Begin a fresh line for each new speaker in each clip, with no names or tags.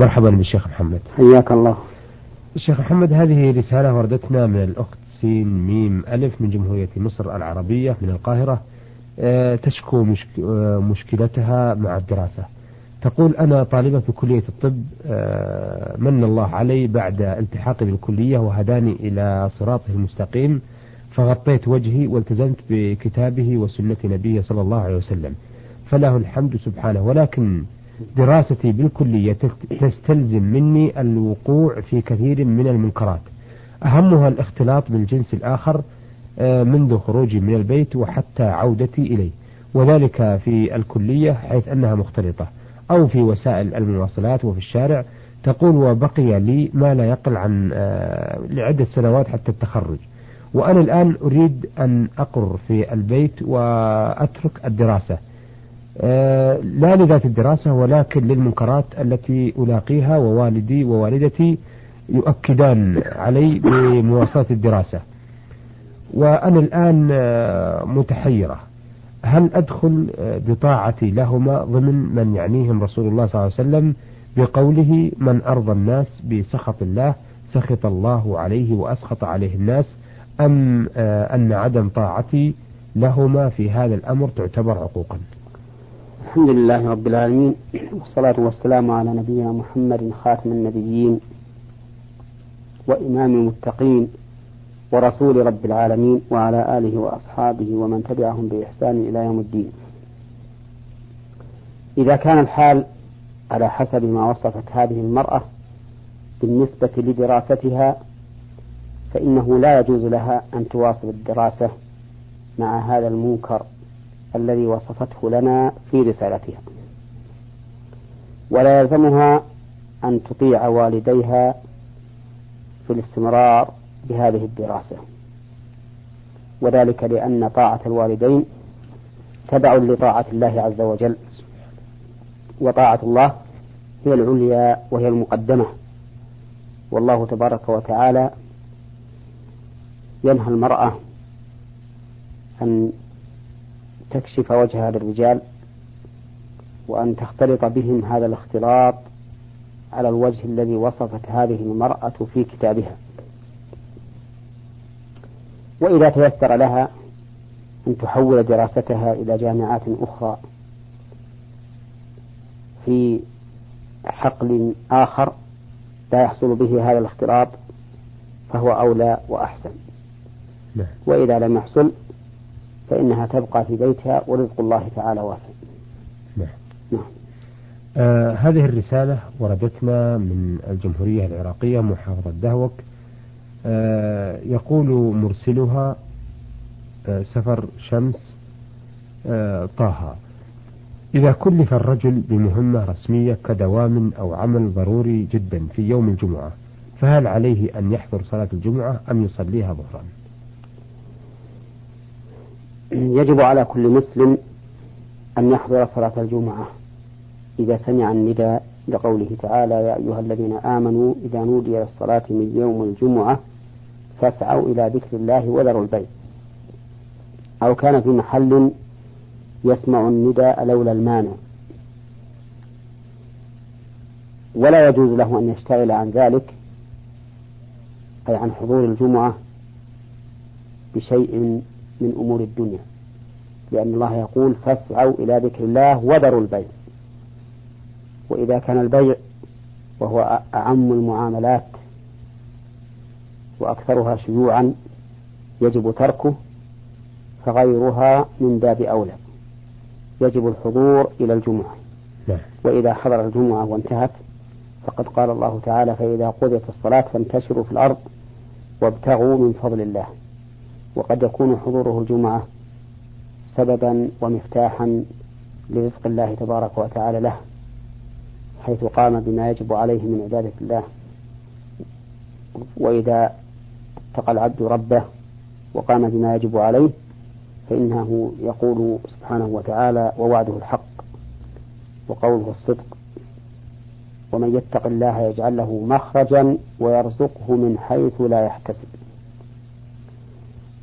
مرحبا بالشيخ محمد.
حياك الله.
الشيخ محمد هذه رسالة وردتنا من الأخت سين ميم ألف من جمهورية مصر العربية من القاهرة. آه، تشكو آه، مشكلتها مع الدراسة. تقول أنا طالبة في كلية الطب آه، من الله علي بعد التحاقي بالكلية وهداني إلى صراطه المستقيم فغطيت وجهي والتزمت بكتابه وسنة نبيه صلى الله عليه وسلم. فله الحمد سبحانه ولكن دراستي بالكلية تستلزم مني الوقوع في كثير من المنكرات. أهمها الاختلاط بالجنس الآخر آه، منذ خروجي من البيت وحتى عودتي إليه. وذلك في الكلية حيث أنها مختلطة أو في وسائل المواصلات وفي الشارع. تقول وبقي لي ما لا يقل عن آه، لعدة سنوات حتى التخرج. وأنا الآن أريد أن أقر في البيت وأترك الدراسة. لا لذات الدراسة ولكن للمنكرات التي ألاقيها ووالدي ووالدتي يؤكدان علي بمواصلة الدراسة. وأنا الآن آه، متحيرة. هل أدخل آه، بطاعتي لهما ضمن من يعنيهم رسول الله صلى الله عليه وسلم بقوله من أرضى الناس بسخط الله سخط الله عليه وأسخط عليه الناس أم أن عدم طاعتي لهما في هذا الأمر تعتبر عقوقا؟
الحمد لله رب العالمين والصلاة والسلام على نبينا محمد خاتم النبيين وإمام المتقين ورسول رب العالمين وعلى آله وأصحابه ومن تبعهم بإحسان إلى يوم الدين. إذا كان الحال على حسب ما وصفت هذه المرأة بالنسبة لدراستها فإنه لا يجوز لها أن تواصل الدراسة مع هذا المنكر. الذي وصفته لنا في رسالتها. ولا يلزمها أن تطيع والديها في الاستمرار بهذه الدراسة. وذلك لأن طاعة الوالدين تبع لطاعة الله عز وجل. وطاعة الله هي العليا وهي المقدمة. والله تبارك وتعالى ينهى المرأة أن تكشف وجهها للرجال وأن تختلط بهم هذا الاختلاط على الوجه الذي وصفت هذه المرأة في كتابها وإذا تيسر لها أن تحول دراستها إلى جامعات أخرى في حقل آخر لا يحصل به هذا الاختلاط فهو أولى وأحسن
نعم.
وإذا لم يحصل فإنها تبقى في بيتها ورزق الله تعالى واسع.
نعم. نعم. آه هذه الرسالة وردتنا من الجمهورية العراقية محافظة دهوك. آه يقول مرسلها آه سفر شمس آه طه. إذا كلف الرجل بمهمة رسمية كدوام أو عمل ضروري جدا في يوم الجمعة فهل عليه أن يحضر صلاة الجمعة أم يصليها ظهرا؟
يجب على كل مسلم أن يحضر صلاة الجمعة. إذا سمع النداء لقوله تعالى يا أيها الذين آمنوا إذا نودي للصلاة من يوم الجمعة فاسعوا إلى ذكر الله وذروا البيع أو كان في محل يسمع النداء لولا المانع. ولا يجوز له أن يشتغل عن ذلك أي عن حضور الجمعة بشيء من أمور الدنيا. لأن الله يقول فاسعوا إلى ذكر الله وذروا البيع. وإذا كان البيع وهو أعم المعاملات وأكثرها شيوعا يجب تركه فغيرها من باب أولى. يجب الحضور إلى الجمعة.
نعم.
وإذا حضر الجمعة وانتهت فقد قال الله تعالى فإذا قضيت الصلاة فانتشروا في الأرض وابتغوا من فضل الله. وقد يكون حضوره الجمعة سببا ومفتاحا لرزق الله تبارك وتعالى له حيث قام بما يجب عليه من عبادة الله. وإذا اتقى العبد ربه وقام بما يجب عليه فإنه يقول سبحانه وتعالى ووعده الحق وقوله الصدق. ومن يتق الله يجعل له مخرجا ويرزقه من حيث لا يحتسب.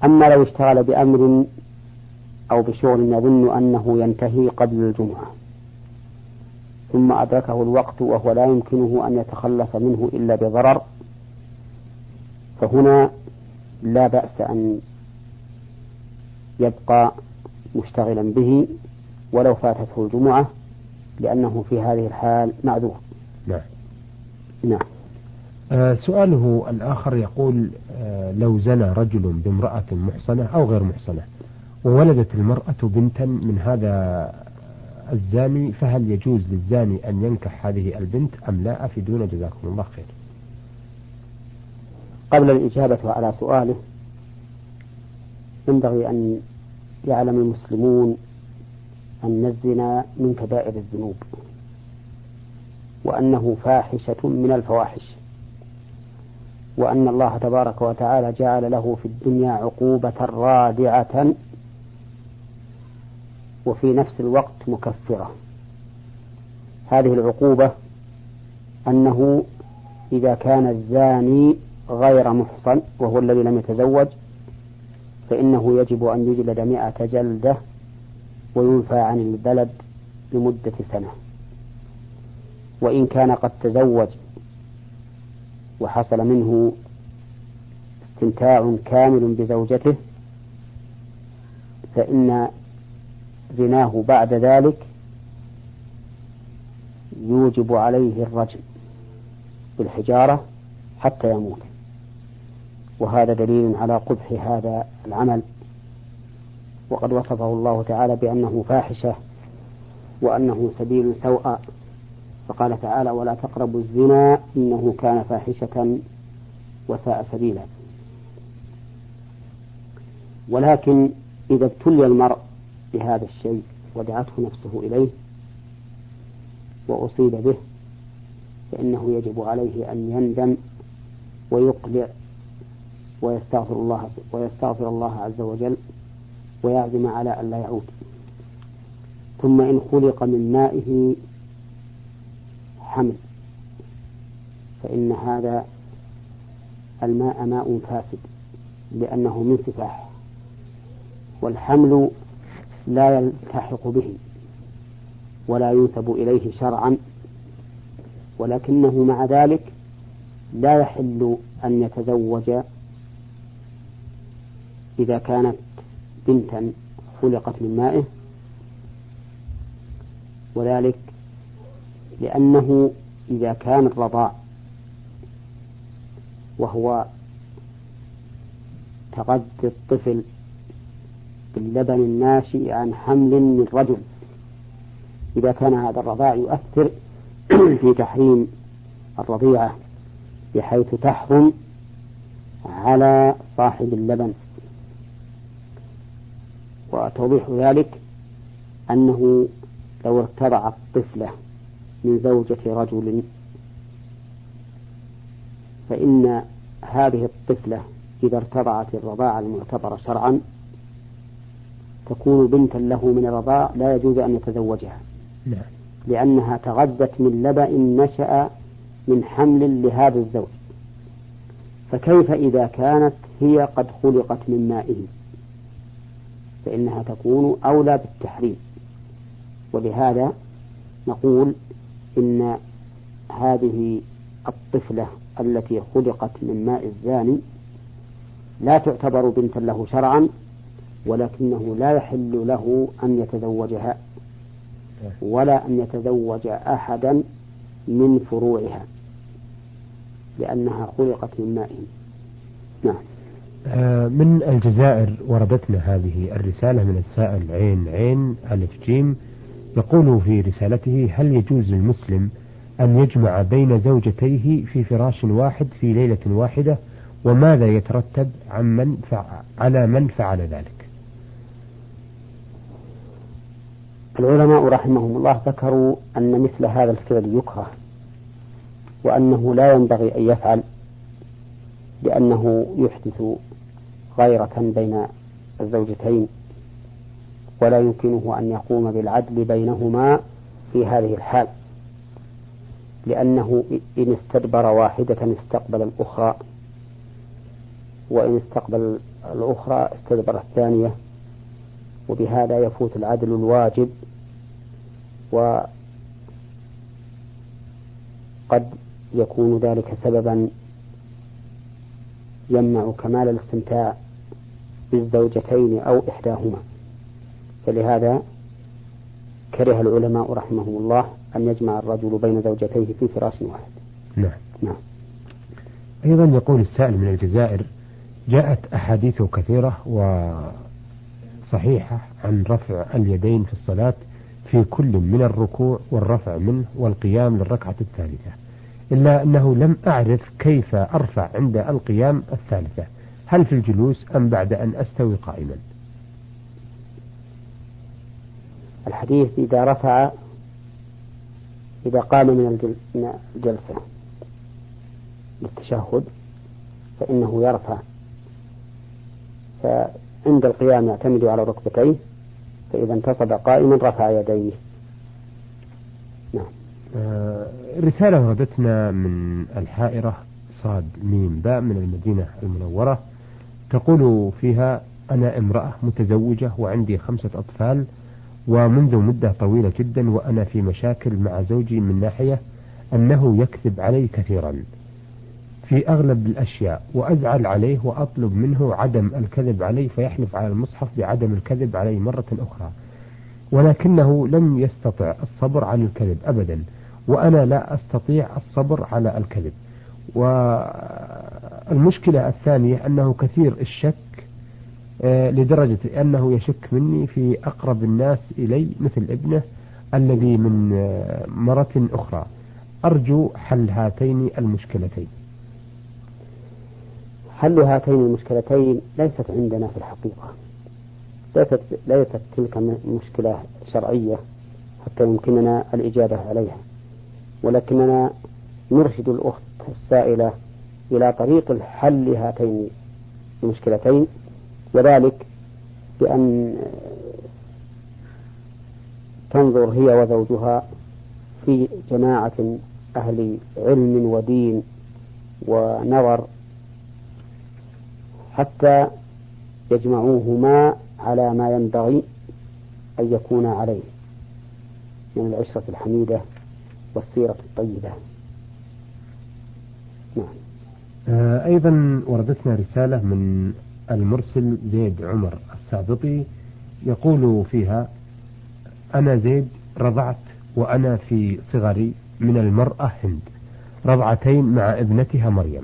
أما لو اشتغل بأمر أو بشغل يظن أنه ينتهي قبل الجمعة. ثم أدركه الوقت وهو لا يمكنه أن يتخلص منه إلا بضرر. فهنا لا بأس أن يبقى مشتغلا به ولو فاتته الجمعة لأنه في هذه الحال معذور.
نعم.
نعم.
سؤاله الآخر يقول آه لو زنى رجل بامرأة محصنة أو غير محصنة وولدت المرأة بنتا من هذا الزاني فهل يجوز للزاني أن ينكح هذه البنت أم لا؟ أفيدونا جزاكم الله خير.
قبل الإجابة على سؤاله ينبغي أن يعلم المسلمون أن الزنا من كبائر الذنوب وأنه فاحشة من الفواحش. وأن الله تبارك وتعالى جعل له في الدنيا عقوبة رادعة وفي نفس الوقت مكفرة. هذه العقوبة أنه إذا كان الزاني غير محصن وهو الذي لم يتزوج فإنه يجب أن يجلد مئة جلدة وينفى عن البلد لمدة سنة. وإن كان قد تزوج وحصل منه استمتاع كامل بزوجته فإن زناه بعد ذلك يوجب عليه الرجم بالحجارة حتى يموت. وهذا دليل على قبح هذا العمل. وقد وصفه الله تعالى بأنه فاحشة وأنه سبيل سوء فقال تعالى ولا تقربوا الزنا إنه كان فاحشة وساء سبيلا. ولكن إذا ابتلي المرء بهذا الشيء ودعته نفسه إليه وأصيب به فإنه يجب عليه أن يندم ويقلع ويستغفر الله ويستغفر الله عز وجل ويعزم على أن لا يعود. ثم إن خلق من مائه حمل. فإن هذا الماء ماء فاسد لأنه من سفاح والحمل لا يلتحق به ولا ينسب إليه شرعا ولكنه مع ذلك لا يحل أن يتزوج إذا كانت بنتا خلقت من مائه وذلك لأنه إذا كان الرضاع وهو تغذي الطفل باللبن الناشئ عن حمل من رجل إذا كان هذا الرضاع يؤثر في تحريم الرضيعة بحيث تحرم على صاحب اللبن. وتوضيح ذلك أنه لو ارتضع الطفلة من زوجة رجل. فإن هذه الطفلة إذا ارتضعت الرضاعة المعتبرة شرعا تكون بنتا له من الرضاع لا يجوز أن يتزوجها.
نعم.
لأنها تغذت من لبن نشأ من حمل لهذا الزوج. فكيف إذا كانت هي قد خلقت من مائه؟ فإنها تكون أولى بالتحريم. ولهذا نقول إن هذه الطفلة التي خلقت من ماء الزاني لا تعتبر بنتا له شرعا ولكنه لا يحل له أن يتزوجها ولا أن يتزوج أحدا من فروعها لأنها خلقت من ماء. نعم.
آه، من الجزائر وردتنا هذه الرسالة من السائل عين عين ألف جيم يقول في رسالته هل يجوز للمسلم أن يجمع بين زوجتيه في فراش واحد في ليلة واحدة؟ وماذا يترتب عن من على من فعل ذلك؟
العلماء رحمهم الله ذكروا أن مثل هذا الفعل يكره وأنه لا ينبغي أن يفعل لأنه يحدث غيرة بين الزوجتين. ولا يمكنه أن يقوم بالعدل بينهما في هذه الحال لأنه إن استدبر واحدة استقبل الأخرى وإن استقبل الأخرى استدبر الثانية وبهذا يفوت العدل الواجب قد يكون ذلك سببا يمنع كمال الاستمتاع بالزوجتين أو إحداهما. فلهذا كره العلماء رحمهم الله أن يجمع الرجل بين زوجتيه في فراش واحد.
نعم.
نعم.
أيضا يقول السائل من الجزائر جاءت أحاديث كثيرة وصحيحة عن رفع اليدين في الصلاة في كل من الركوع والرفع منه والقيام للركعة الثالثة إلا أنه لم أعرف كيف أرفع عند القيام الثالثة هل في الجلوس أم بعد أن أستوي قائما؟
الحديث إذا رفع إذا قام من الجلسة للتشهد فإنه يرفع. فعند القيام يعتمد على ركبتيه فإذا انتصب قائما رفع يديه.
نعم. آه رسالة وردتنا من الحائرة صاد ميم باء من المدينة المنورة. تقول فيها أنا امرأة متزوجة وعندي خمسة أطفال ومنذ مدة طويلة جدا وأنا في مشاكل مع زوجي من ناحية أنه يكذب علي كثيرا. في أغلب الأشياء وأزعل عليه وأطلب منه عدم الكذب علي فيحلف على المصحف بعدم الكذب علي مرة أخرى. ولكنه لم يستطع الصبر عن الكذب أبدا وأنا لا أستطيع الصبر على الكذب. والمشكلة الثانية أنه كثير الشك لدرجة أنه يشك مني في أقرب الناس إلي مثل ابنه الذي من آه، مرة أخرى. أرجو حل هاتين المشكلتين.
حل هاتين المشكلتين ليست عندنا في الحقيقة. ليست ليست تلك مشكلة شرعية حتى يمكننا الإجابة عليها. ولكننا نرشد الأخت السائلة إلى طريق الحل هاتين المشكلتين. وذلك بأن تنظر هي وزوجها في جماعة أهل علم ودين ونظر حتى يجمعوهما على ما ينبغي أن يكون عليه من العشرة الحميدة والسيرة الطيبة.
نعم. آه أيضا وردتنا رسالة من المرسل زيد عمر السابطي يقول فيها أنا زيد رضعت وأنا في صغري من المرأة هند رضعتين مع ابنتها مريم.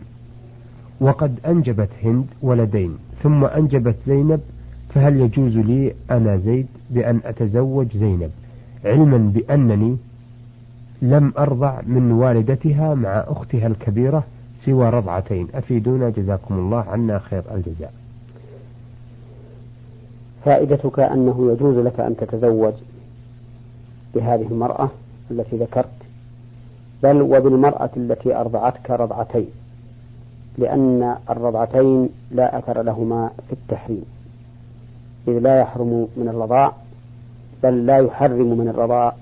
وقد أنجبت هند ولدين ثم أنجبت زينب فهل يجوز لي أنا زيد بأن أتزوج زينب؟ علما بأنني لم أرضع من والدتها مع أختها الكبيرة سوى رضعتين. أفيدونا جزاكم الله عنا خير الجزاء.
فائدتك أنه يجوز لك أن تتزوج بهذه المرأة التي ذكرت بل وبالمرأة التي أرضعتك رضعتين لأن الرضعتين لا أثر لهما في التحريم إذ لا يحرم من الرضاع بل لا يحرم من الرضاع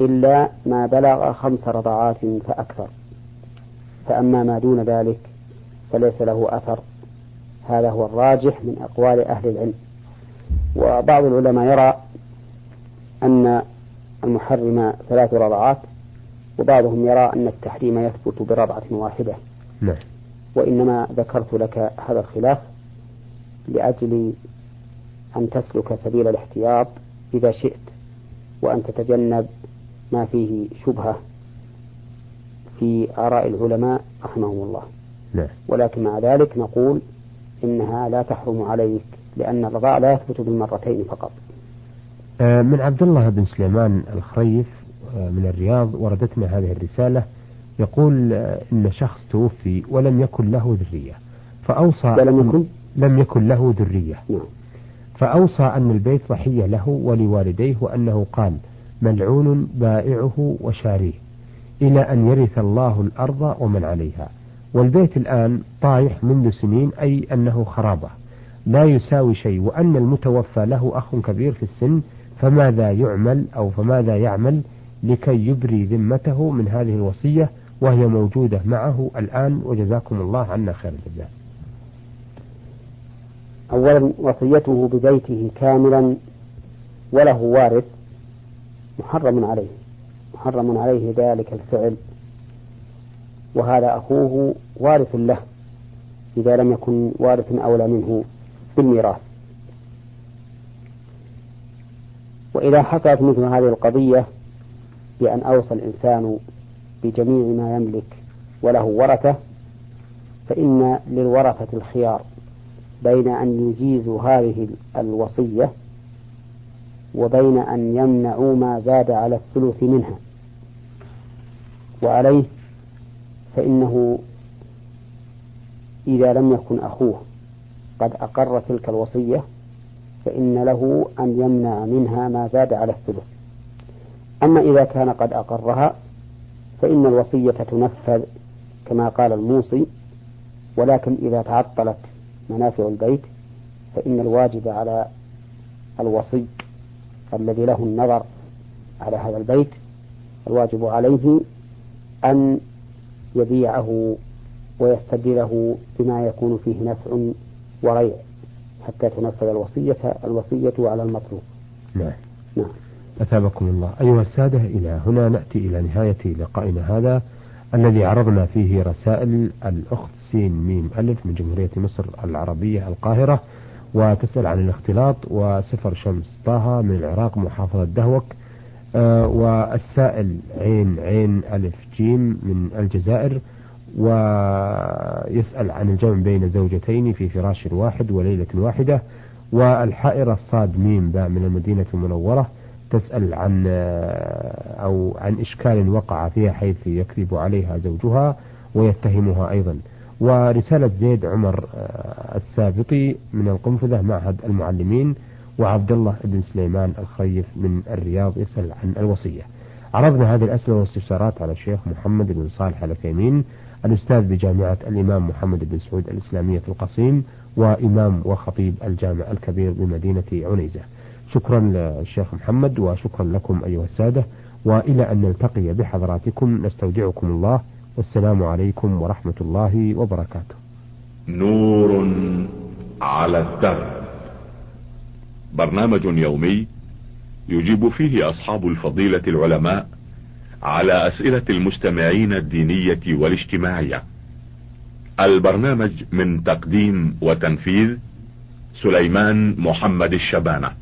إلا ما بلغ خمس رضعات فأكثر. فأما ما دون ذلك فليس له أثر هذا هو الراجح من أقوال أهل العلم. وبعض العلماء يرى أن المحرم ثلاث رضعات وبعضهم يرى أن التحريم يثبت برضعة واحدة.
نعم.
وإنما ذكرت لك هذا الخلاف لأجل أن تسلك سبيل الاحتياط إذا شئت وأن تتجنب ما فيه شبهة في آراء العلماء رحمهم الله.
نعم.
ولكن مع ذلك نقول إنها لا تحرم عليك. لأن الرضاع لا يثبت بالمرتين فقط.
آه، من عبد الله بن سليمان الخريف آه، من الرياض وردتنا هذه الرسالة يقول آه، إن شخص توفي ولم يكن له ذرية فأوصى
ولم يكن؟
لم يكن له ذرية.
نعم.
فأوصى أن البيت ضحية له ولوالديه وأنه قال ملعون بائعه وشاريه إلى أن يرث الله الأرض ومن عليها. والبيت الآن طايح منذ سنين أي أنه خرابة. لا يساوي شيء وأن المتوفى له أخ كبير في السن فماذا يعمل أو فماذا يعمل لكي يبري ذمته من هذه الوصية وهي موجودة معه الآن؟ وجزاكم الله عنا خير الجزاء.
أولا وصيته ببيته كاملا وله وارث محرم عليه محرم عليه ذلك الفعل وهذا أخوه وارث له إذا لم يكن وارث أولى منه. بالميراث. وإذا حصلت مثل هذه القضية بأن أوصى الإنسان بجميع ما يملك وله ورثة فإن للورثة الخيار بين أن يجيزوا هذه الوصية وبين أن يمنعوا ما زاد على الثلث منها. وعليه فإنه إذا لم يكن أخوه قد أقر تلك الوصية فإن له أن يمنع منها ما زاد على الثلث. أما إذا كان قد أقرها فإن الوصية تنفذ كما قال الموصي ولكن إذا تعطلت منافع البيت فإن الواجب على الوصي الذي له النظر على هذا البيت الواجب عليه أن يبيعه ويستبدله بما يكون فيه نفع وريع حتى تنفذ الوصية الوصية على المطلوب.
نعم. نعم. أثابكم الله. أيها السادة إلى هنا نأتي إلى نهاية لقائنا هذا الذي عرضنا فيه رسائل الأخت سين ميم ألف من جمهورية مصر العربية القاهرة وتسأل عن الاختلاط وسفر شمس طه من العراق محافظة دهوك. آه والسائل عين عين ألف جيم من الجزائر. ويسأل عن الجمع بين زوجتين في فراش واحد وليلة واحدة والحائرة صاد ميم باء من المدينة المنورة تسأل عن آه، أو عن إشكال وقع فيها حيث يكذب عليها زوجها ويتهمها أيضا. ورسالة زيد عمر آه، السابطي من القنفذة معهد المعلمين وعبد الله بن سليمان الخيف من الرياض يسأل عن الوصية. عرضنا هذه الأسئلة والاستفسارات على الشيخ محمد بن صالح العثيمين الأستاذ بجامعة الإمام محمد بن سعود الإسلامية في القصيم وإمام وخطيب الجامع الكبير بمدينة عنيزة. شكرا للشيخ محمد وشكرا لكم أيها السادة وإلى أن نلتقي بحضراتكم نستودعكم الله والسلام عليكم ورحمة الله وبركاته.
نور على الدرب. برنامج يومي يجيب فيه أصحاب الفضيلة العلماء على أسئلة المستمعين الدينية والاجتماعية. البرنامج من تقديم وتنفيذ سليمان محمد الشبانة.